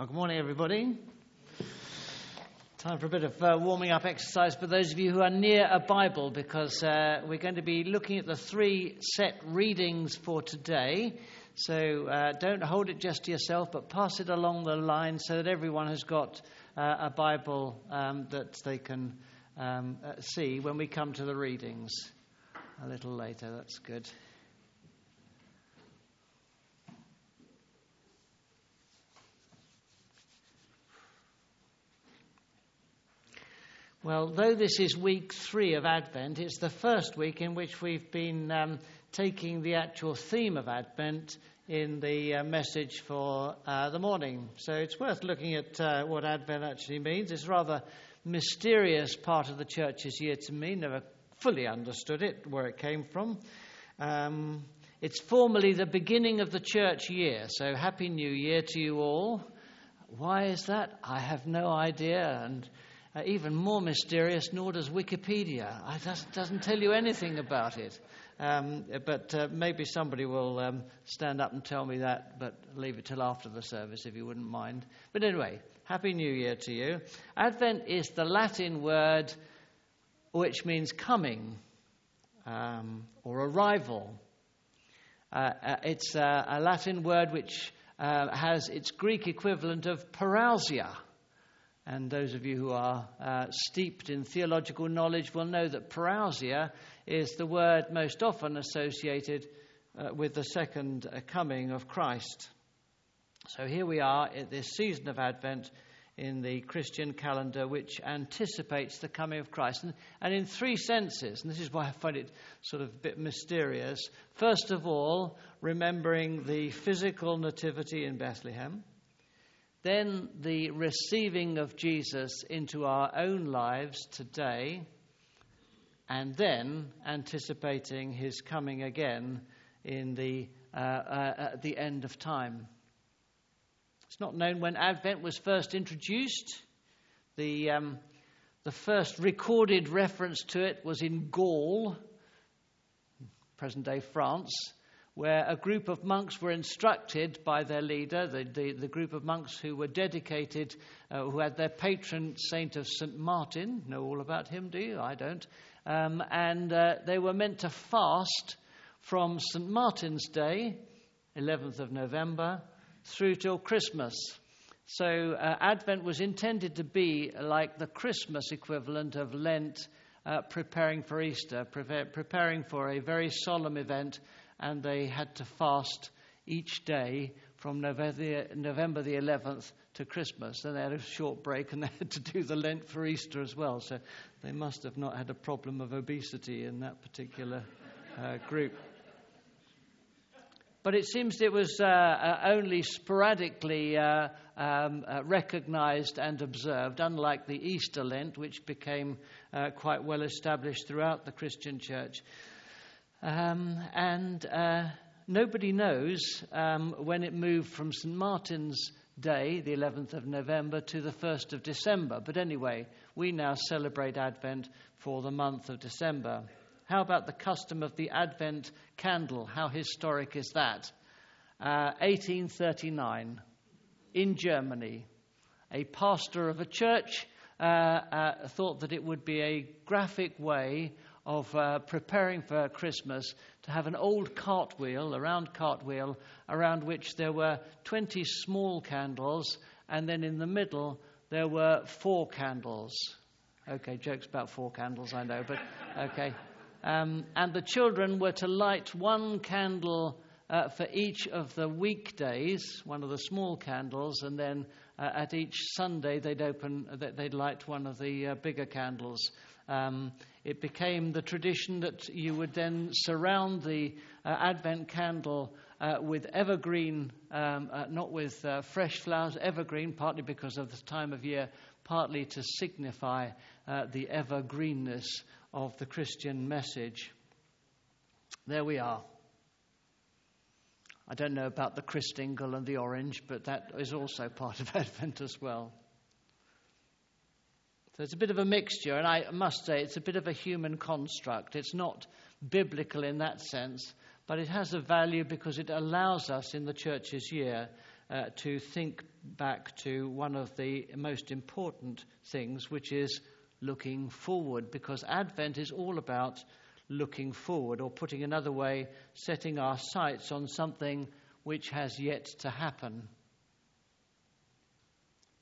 Well, good morning, everybody. Time for a bit of uh, warming up exercise for those of you who are near a Bible because uh, we're going to be looking at the three set readings for today. So uh, don't hold it just to yourself, but pass it along the line so that everyone has got uh, a Bible um, that they can um, uh, see when we come to the readings a little later. That's good. Well, though this is week three of Advent, it's the first week in which we've been um, taking the actual theme of Advent in the uh, message for uh, the morning. So it's worth looking at uh, what Advent actually means. It's a rather mysterious part of the church's year to me. Never fully understood it, where it came from. Um, it's formally the beginning of the church year. So Happy New Year to you all. Why is that? I have no idea. And uh, even more mysterious, nor does Wikipedia. It doesn't, doesn't tell you anything about it. Um, but uh, maybe somebody will um, stand up and tell me that, but leave it till after the service if you wouldn't mind. But anyway, Happy New Year to you. Advent is the Latin word which means coming um, or arrival. Uh, uh, it's uh, a Latin word which uh, has its Greek equivalent of parousia. And those of you who are uh, steeped in theological knowledge will know that parousia is the word most often associated uh, with the second uh, coming of Christ. So here we are at this season of Advent in the Christian calendar, which anticipates the coming of Christ. And, and, in three senses, and this is why I find it sort of a bit mysterious. First of all, remembering the physical nativity in Bethlehem. Then the receiving of Jesus into our own lives today, and then anticipating his coming again in the, uh, uh, at the end of time. It's not known when Advent was first introduced. The, um, the first recorded reference to it was in Gaul, present day France where a group of monks were instructed by their leader, the, the, the group of monks who were dedicated, uh, who had their patron saint of St. Martin. Know all about him, do you? I don't. Um, and uh, they were meant to fast from St. Martin's Day, 11th of November, through till Christmas. So uh, Advent was intended to be like the Christmas equivalent of Lent, uh, preparing for Easter, pre- preparing for a very solemn event and they had to fast each day from November the 11th to Christmas. Then they had a short break and they had to do the Lent for Easter as well. So they must have not had a problem of obesity in that particular uh, group. But it seems it was uh, uh, only sporadically uh, um, uh, recognized and observed, unlike the Easter Lent, which became uh, quite well established throughout the Christian church. Um, and uh, nobody knows um, when it moved from St. Martin's Day, the 11th of November, to the 1st of December. But anyway, we now celebrate Advent for the month of December. How about the custom of the Advent candle? How historic is that? Uh, 1839, in Germany, a pastor of a church uh, uh, thought that it would be a graphic way of uh, preparing for Christmas to have an old cartwheel, a round cartwheel, around which there were 20 small candles, and then in the middle there were four candles. Okay, jokes about four candles, I know, but okay. Um, and the children were to light one candle uh, for each of the weekdays, one of the small candles, and then uh, at each Sunday they'd open, that they'd light one of the uh, bigger candles. Um, it became the tradition that you would then surround the uh, Advent candle uh, with evergreen, um, uh, not with uh, fresh flowers, evergreen, partly because of the time of year, partly to signify uh, the evergreenness of the Christian message. There we are. I don't know about the Christingle and the orange, but that is also part of Advent as well. So it's a bit of a mixture, and I must say it's a bit of a human construct. It's not biblical in that sense, but it has a value because it allows us in the church's year uh, to think back to one of the most important things, which is looking forward, because Advent is all about looking forward, or putting another way, setting our sights on something which has yet to happen.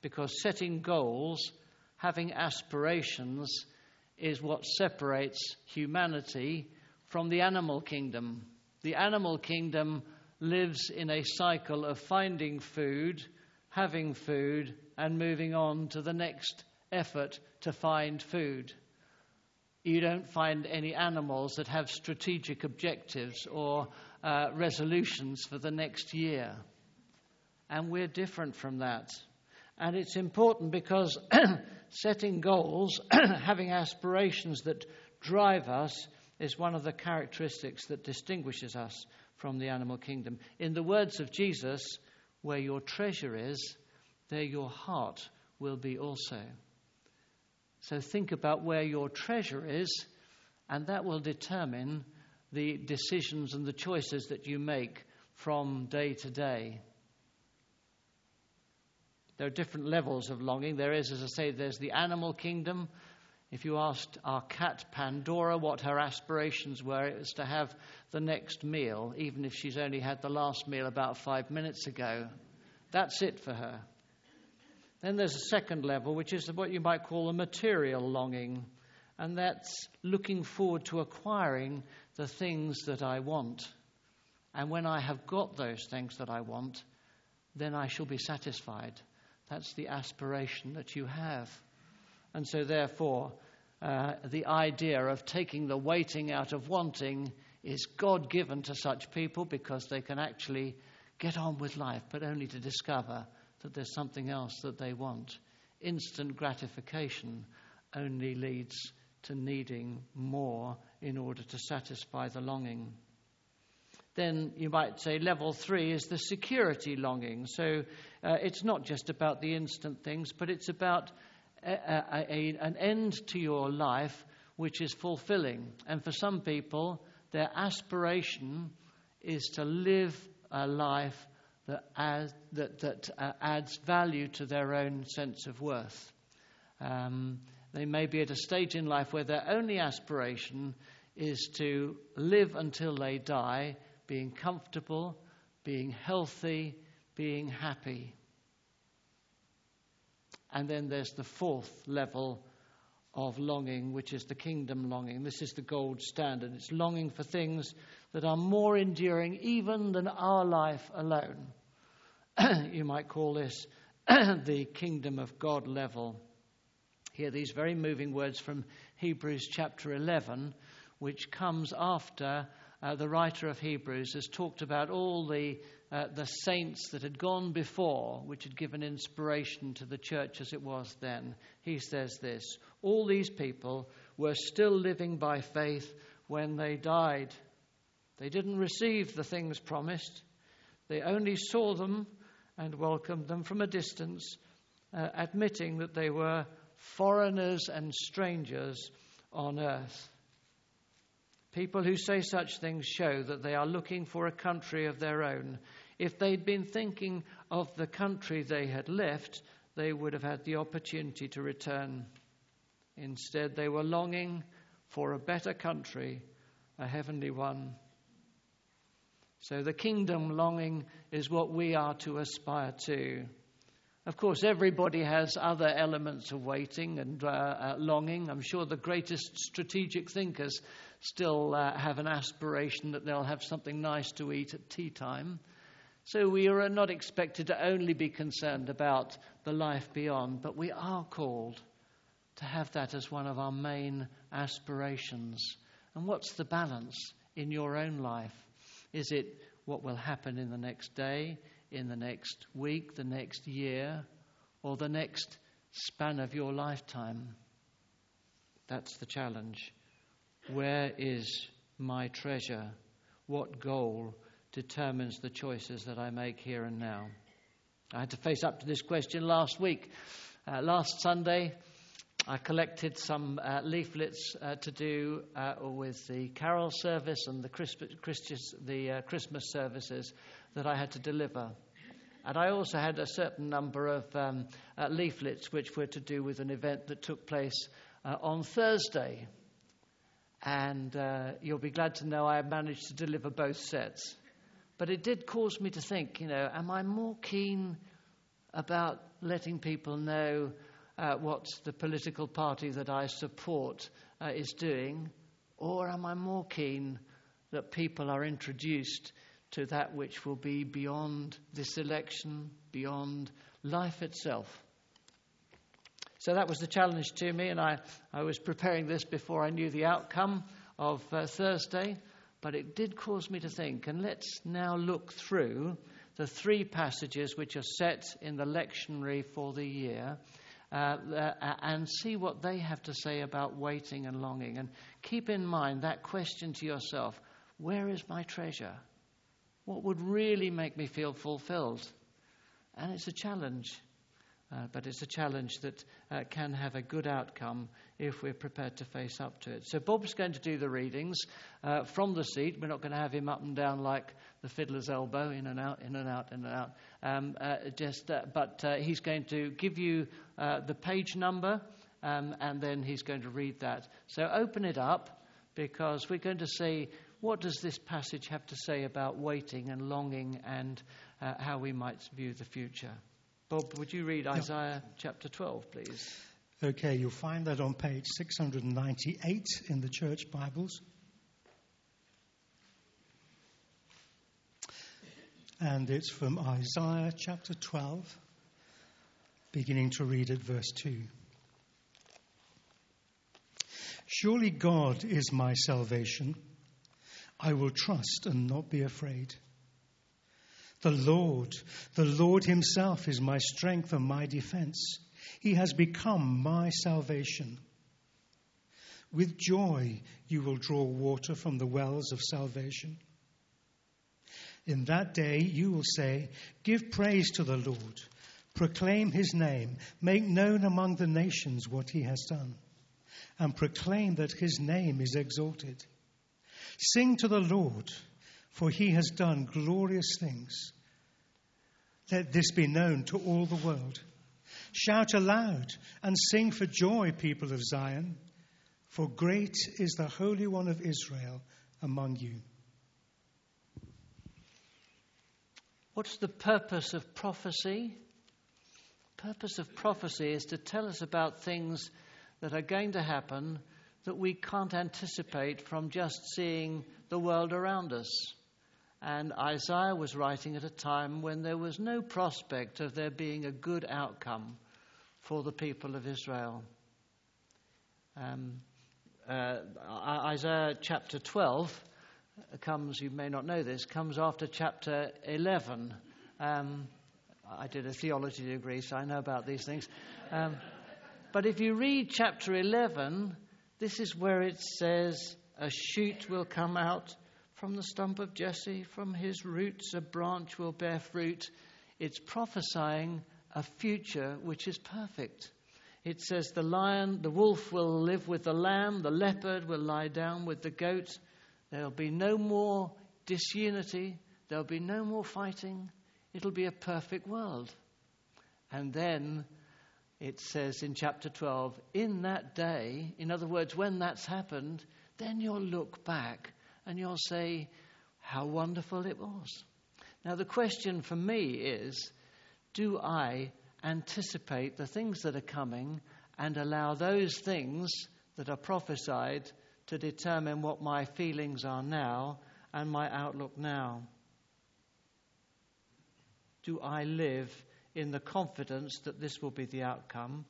Because setting goals, having aspirations, is what separates humanity from the animal kingdom. The animal kingdom lives in a cycle of finding food, having food, and moving on to the next effort to find food. You don't find any animals that have strategic objectives or uh, resolutions for the next year. And we're different from that. And it's important because setting goals, having aspirations that drive us, is one of the characteristics that distinguishes us from the animal kingdom. In the words of Jesus, where your treasure is, there your heart will be also. So think about where your treasure is, and that will determine the decisions and the choices that you make from day to day. There are different levels of longing. There is, as I say, there's the animal kingdom. If you asked our cat Pandora what her aspirations were, it was to have the next meal, even if she's only had the last meal about five minutes ago. That's it for her. Then there's a second level, which is what you might call a material longing, and that's looking forward to acquiring the things that I want. And when I have got those things that I want, then I shall be satisfied. That's the aspiration that you have. And so, therefore, uh, the idea of taking the waiting out of wanting is God given to such people because they can actually get on with life, but only to discover that there's something else that they want. Instant gratification only leads to needing more in order to satisfy the longing. Then you might say level three is the security longing. So uh, it's not just about the instant things, but it's about a, a, a, an end to your life which is fulfilling. And for some people, their aspiration is to live a life that adds, that, that, uh, adds value to their own sense of worth. Um, they may be at a stage in life where their only aspiration is to live until they die, being comfortable, being healthy, being happy. And then there's the fourth level of longing, which is the kingdom longing. This is the gold standard. It's longing for things that are more enduring even than our life alone. you might call this the kingdom of God level. Hear these very moving words from Hebrews chapter 11, which comes after uh, the writer of Hebrews has talked about all the, uh, the saints that had gone before, which had given inspiration to the church as it was then. He says this All these people were still living by faith when they died. They didn't receive the things promised, they only saw them and welcomed them from a distance, uh, admitting that they were foreigners and strangers on earth. People who say such things show that they are looking for a country of their own. If they'd been thinking of the country they had left, they would have had the opportunity to return. Instead, they were longing for a better country, a heavenly one. So the kingdom longing is what we are to aspire to. Of course, everybody has other elements of waiting and uh, uh, longing. I'm sure the greatest strategic thinkers still uh, have an aspiration that they'll have something nice to eat at tea time. So we are not expected to only be concerned about the life beyond, but we are called to have that as one of our main aspirations. And what's the balance in your own life? Is it what will happen in the next day, in the next week, the next year, or the next span of your lifetime? That's the challenge. Where is my treasure? What goal determines the choices that I make here and now? I had to face up to this question last week. Uh, last Sunday, I collected some uh, leaflets uh, to do uh, with the carol service and the, Christmas, the uh, Christmas services that I had to deliver. And I also had a certain number of um, uh, leaflets which were to do with an event that took place on Thursday. And uh, you'll be glad to know I managed to deliver both sets. But it did cause me to think, you know, am I more keen about letting people know uh, what the political party that I support uh, is doing? Or am I more keen that people are introduced to that which will be beyond this election, beyond life itself? So that was the challenge to me, and I, I was preparing this before I knew the outcome of uh, Thursday, but it did cause me to think. And let's now look through the three passages which are set in the lectionary for the year. Uh, uh, and see what they have to say about waiting and longing. And keep in mind that question to yourself where is my treasure? What would really make me feel fulfilled? And it's a challenge. Uh, but it's a challenge that uh, can have a good outcome if we're prepared to face up to it. So, Bob's going to do the readings uh, from the seat. We're not going to have him up and down like the fiddler's elbow, in and out, in and out, in and out. Um, uh, just, uh, but uh, he's going to give you the page number um, and then he's going to read that. So, open it up because we're going to see what does this passage have to say about waiting and longing and how we might view the future. Bob, would you read Isaiah chapter 12, please? Okay, you'll find that on page 698 in the church Bibles. And it's from Isaiah chapter 12, beginning to read at verse 2. Surely God is my salvation. I will trust and not be afraid. The Lord, the Lord Himself is my strength and my defense. He has become my salvation. With joy you will draw water from the wells of salvation. In that day you will say, Give praise to the Lord, proclaim His name, make known among the nations what He has done, and proclaim that His name is exalted. Sing to the Lord for he has done glorious things. Let this be known to all the world. Shout aloud and sing for joy, people of Zion, for great is the Holy One of Israel among you. What's the purpose of prophecy? Purpose of prophecy is to tell us about things that are going to happen that we can't anticipate from just seeing the world around us. And Isaiah was writing at a time when there was no prospect of there being a good outcome for the people of Israel. Um, uh, Isaiah chapter 12 comes, you may not know this, comes after chapter 11. Um, I did a theology degree, so I know about these things. Um, but if you read chapter 11, this is where it says, A shoot will come out from the stump of Jesse, from his roots, a branch will bear fruit. It's prophesying a future which is perfect. It says, The lion, the wolf will live with the lamb, the leopard will lie down with the goat. There'll be no more disunity, there'll be no more fighting. It'll be a perfect world. And then it says in chapter 12, in that day, in other words, when that's happened, then you'll look back and you'll say, How wonderful it was. Now, the question for me is do I anticipate the things that are coming and allow those things that are prophesied to determine what my feelings are now and my outlook now? Do I live in the confidence that this will be the outcome?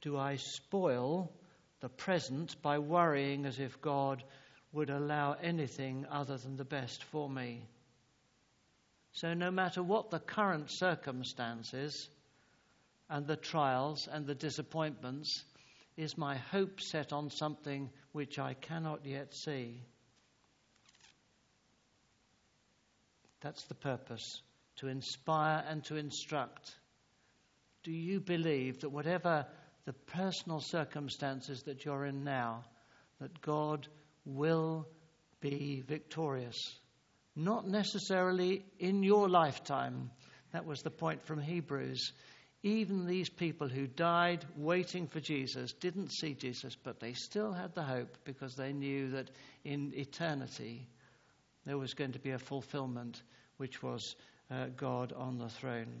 Do I spoil the present by worrying as if God would allow anything other than the best for me. So, no matter what the current circumstances and the trials and the disappointments, is my hope set on something which I cannot yet see? That's the purpose to inspire and to instruct. Do you believe that whatever the personal circumstances that you're in now, that God will be victorious. Not necessarily in your lifetime. That was the point from Hebrews. Even these people who died waiting for Jesus didn't see Jesus, but they still had the hope because they knew that in eternity there was going to be a fulfillment, which was uh, God on the throne.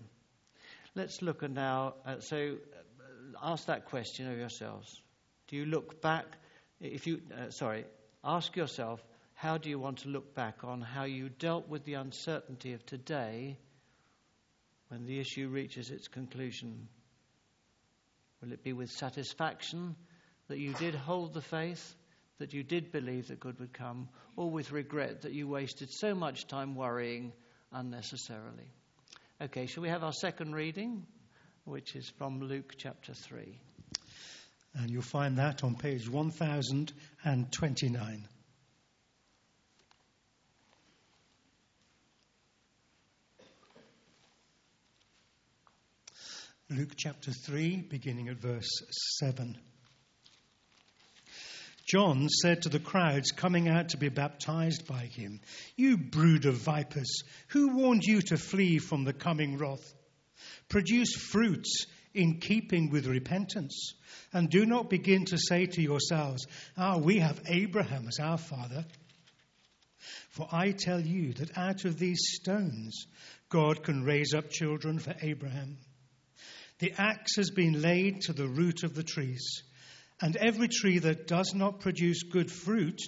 Let's look at now. Uh, so, uh, ask that question of yourselves. Do you look back? If you, uh, sorry, ask yourself, how do you want to look back on how you dealt with the uncertainty of today when the issue reaches its conclusion? Will it be with satisfaction that you did hold the faith, that you did believe that good would come, or with regret that you wasted so much time worrying unnecessarily? Okay, shall we have our second reading, which is from Luke chapter 3? And you'll find that on page 1029. Luke chapter 3, beginning at verse 7. John said to the crowds coming out to be baptized by him, You brood of vipers, who warned you to flee from the coming wrath? Produce fruits in keeping with repentance, and do not begin to say to yourselves, Ah, we have Abraham as our father. For I tell you that out of these stones God can raise up children for Abraham. The axe has been laid to the root of the trees. And every tree that does not produce good fruit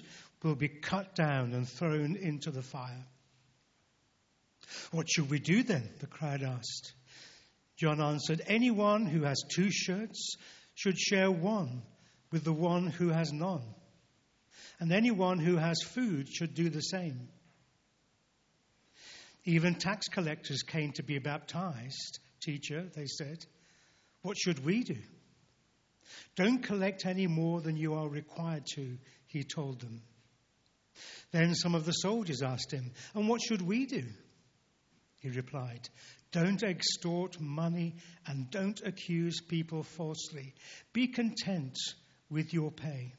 will be cut down and thrown into the fire. What should we do then? The crowd asked. John answered, Anyone who has two shirts should share one with the one who has none. And anyone who has food should do the same. Even tax collectors came to be baptized. Teacher, they said, what should we do? Don't collect any more than you are required to, he told them. Then some of the soldiers asked him, And what should we do? He replied, Don't extort money and don't accuse people falsely. Be content with your pay.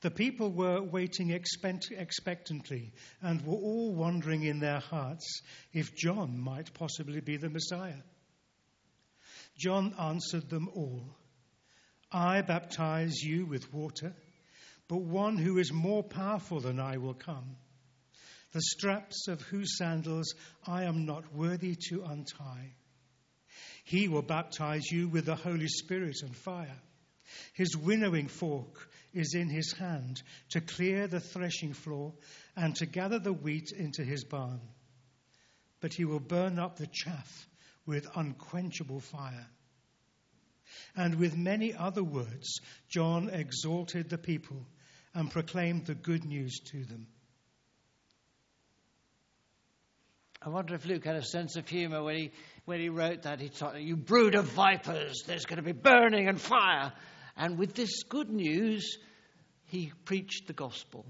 The people were waiting expect- expectantly and were all wondering in their hearts if John might possibly be the Messiah. John answered them all I baptize you with water, but one who is more powerful than I will come, the straps of whose sandals I am not worthy to untie. He will baptize you with the Holy Spirit and fire. His winnowing fork is in his hand to clear the threshing floor and to gather the wheat into his barn. But he will burn up the chaff with unquenchable fire. And with many other words, John exalted the people and proclaimed the good news to them. I wonder if Luke had a sense of humor when he, when he wrote that. He thought, You brood of vipers, there's going to be burning and fire. And with this good news, he preached the gospel.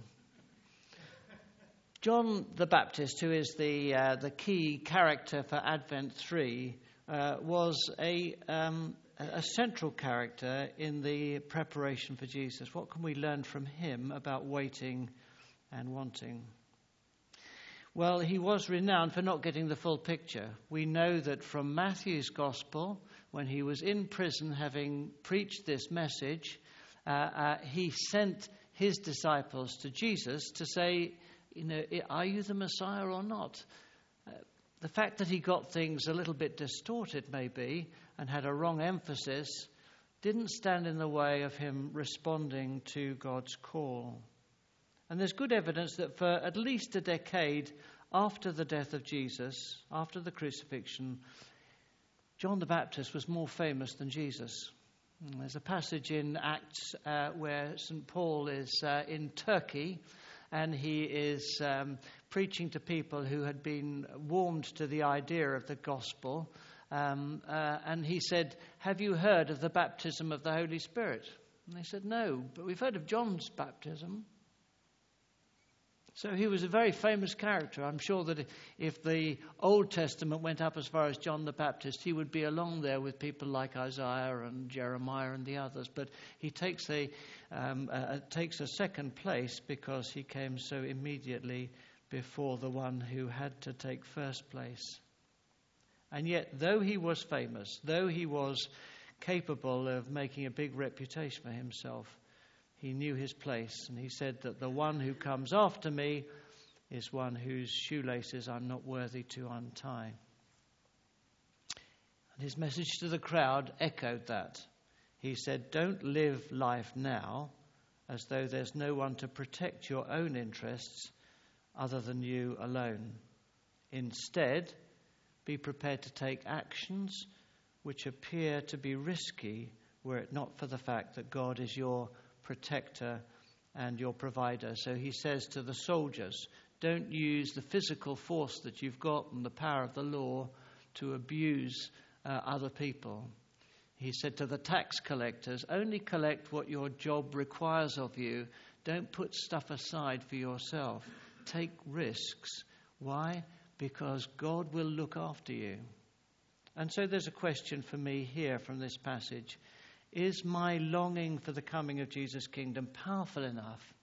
John the Baptist, who is the, uh, the key character for Advent 3, uh, was a, um, a central character in the preparation for Jesus. What can we learn from him about waiting and wanting? Well, he was renowned for not getting the full picture. We know that from Matthew's gospel, when he was in prison having preached this message, uh, uh, he sent his disciples to Jesus to say, you know, are you the Messiah or not? the fact that he got things a little bit distorted, maybe, and had a wrong emphasis, didn't stand in the way of him responding to God's call. And there's good evidence that for at least a decade after the death of Jesus, after the crucifixion, John the Baptist was more famous than Jesus. There's a passage in Acts uh, where St. Paul is uh, in Turkey and he is um, preaching to people who had been warmed to the idea of the gospel. Um, uh, and he said, Have you heard of the baptism of the Holy Spirit? And they said, No, but we've heard of John's baptism. So he was a very famous character. I'm sure that if the Old Testament went up as far as John the Baptist, he would be along there with people like Isaiah and Jeremiah and the others. But he takes a, um, uh, takes a second place because he came so immediately before the one who had to take first place. And yet, though he was famous, though he was capable of making a big reputation for himself, he knew his place. And he said that the one who comes after me is one whose shoelaces I'm not worthy to untie. And his message to the crowd echoed that. He said, Don't live life now as though there's no one to protect your own interests other than you alone. Instead, be prepared to take actions which appear to be risky were it not for the fact that God is your protector and your provider. So he says to the soldiers, don't use the physical force that you've got and the power of the law to abuse uh, other people. He said to the tax collectors, only collect what your job requires of you. Don't put stuff aside for yourself. Take risks. Why? because God will look after you. And so there's a question for me here from this passage. Is my longing for the coming of Jesus' kingdom powerful enough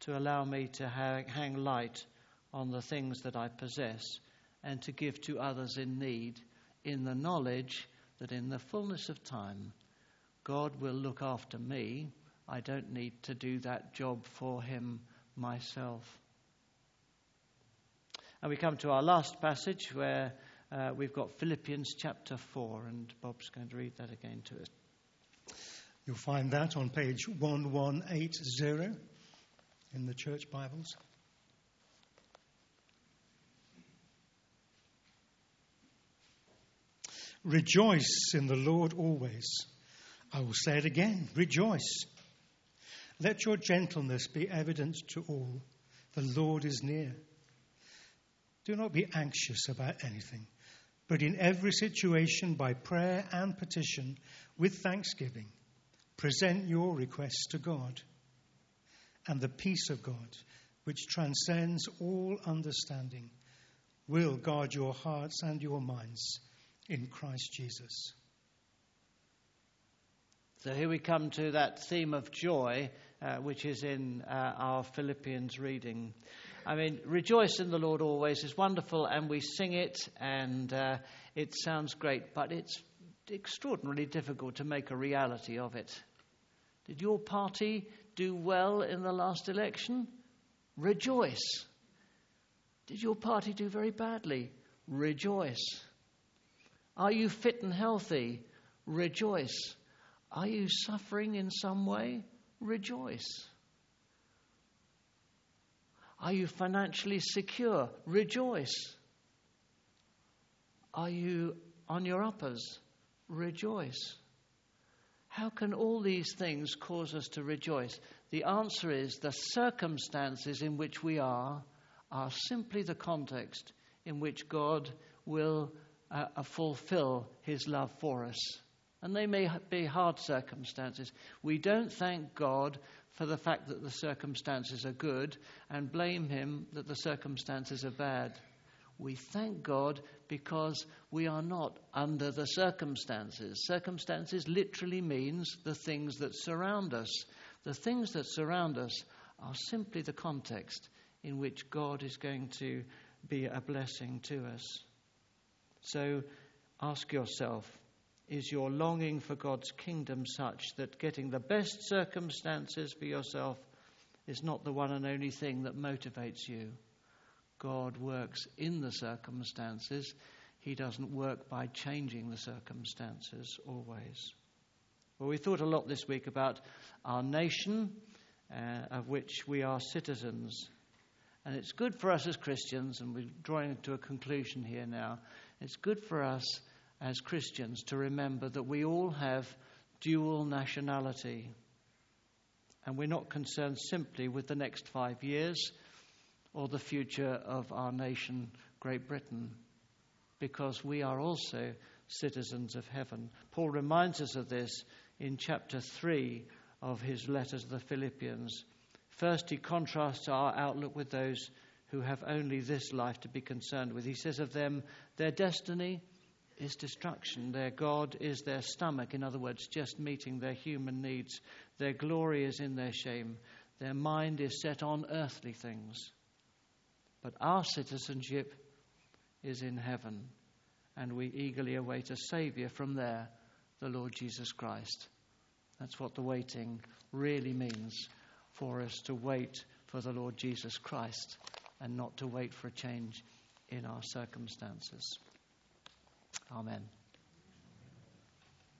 to allow me to hang light on the things that I possess and to give to others in need in the knowledge that in the fullness of time, God will look after me. I don't need to do that job for Him myself. And we come to our last passage where uh, we've got Philippians chapter 4, and Bob's going to read that again to us. You'll find that on page 1180 in the church Bibles. Rejoice in the Lord always. I will say it again rejoice. Let your gentleness be evident to all. The Lord is near. Do not be anxious about anything, but in every situation, by prayer and petition, with thanksgiving, present your requests to God. And the peace of God, which transcends all understanding, will guard your hearts and your minds in Christ Jesus. So here we come to that theme of joy, uh, which is in uh, our Philippians reading. I mean, rejoice in the Lord always is wonderful, and we sing it, and uh, it sounds great, but it's extraordinarily difficult to make a reality of it. Did your party do well in the last election? Rejoice. Did your party do very badly? Rejoice. Are you fit and healthy? Rejoice. Are you suffering in some way? Rejoice. Are you financially secure? Rejoice. Are you on your uppers? Rejoice. How can all these things cause us to rejoice? The answer is the circumstances in which we are are simply the context in which God will uh, uh fulfill his love for us. And they may be hard circumstances. We don't thank God for the fact that the circumstances are good and blame Him that the circumstances are bad. We thank God because we are not under the circumstances. Circumstances literally means the things that surround us. The things that surround us are simply the context in which God is going to be a blessing to us. So ask yourself is your longing for God's kingdom such that getting the best circumstances for yourself is not the one and only thing that motivates you? God works in the circumstances. He doesn't work by changing the circumstances always. Well, we thought a lot this week about our nation, uh, of which we are citizens. And it's good for us as Christians, and we're drawing to a conclusion here now. It's good for us as Christians to remember that we all have dual nationality. And we're not concerned simply with the next five years or the future of our nation, Great Britain, because we are also citizens of heaven. Paul reminds us of this in chapter 3 of his letter to the Philippians. First, he contrasts our outlook with those who have only this life to be concerned with. He says of them, their destiny is destruction. Their God is their stomach, in other words, just meeting their human needs. Their glory is in their shame. Their mind is set on earthly things. But our citizenship is in heaven, and we eagerly await a Saviour from there, the Lord Jesus Christ. That's what the waiting really means for us to wait for the Lord Jesus Christ and not to wait for a change in our circumstances. Amen.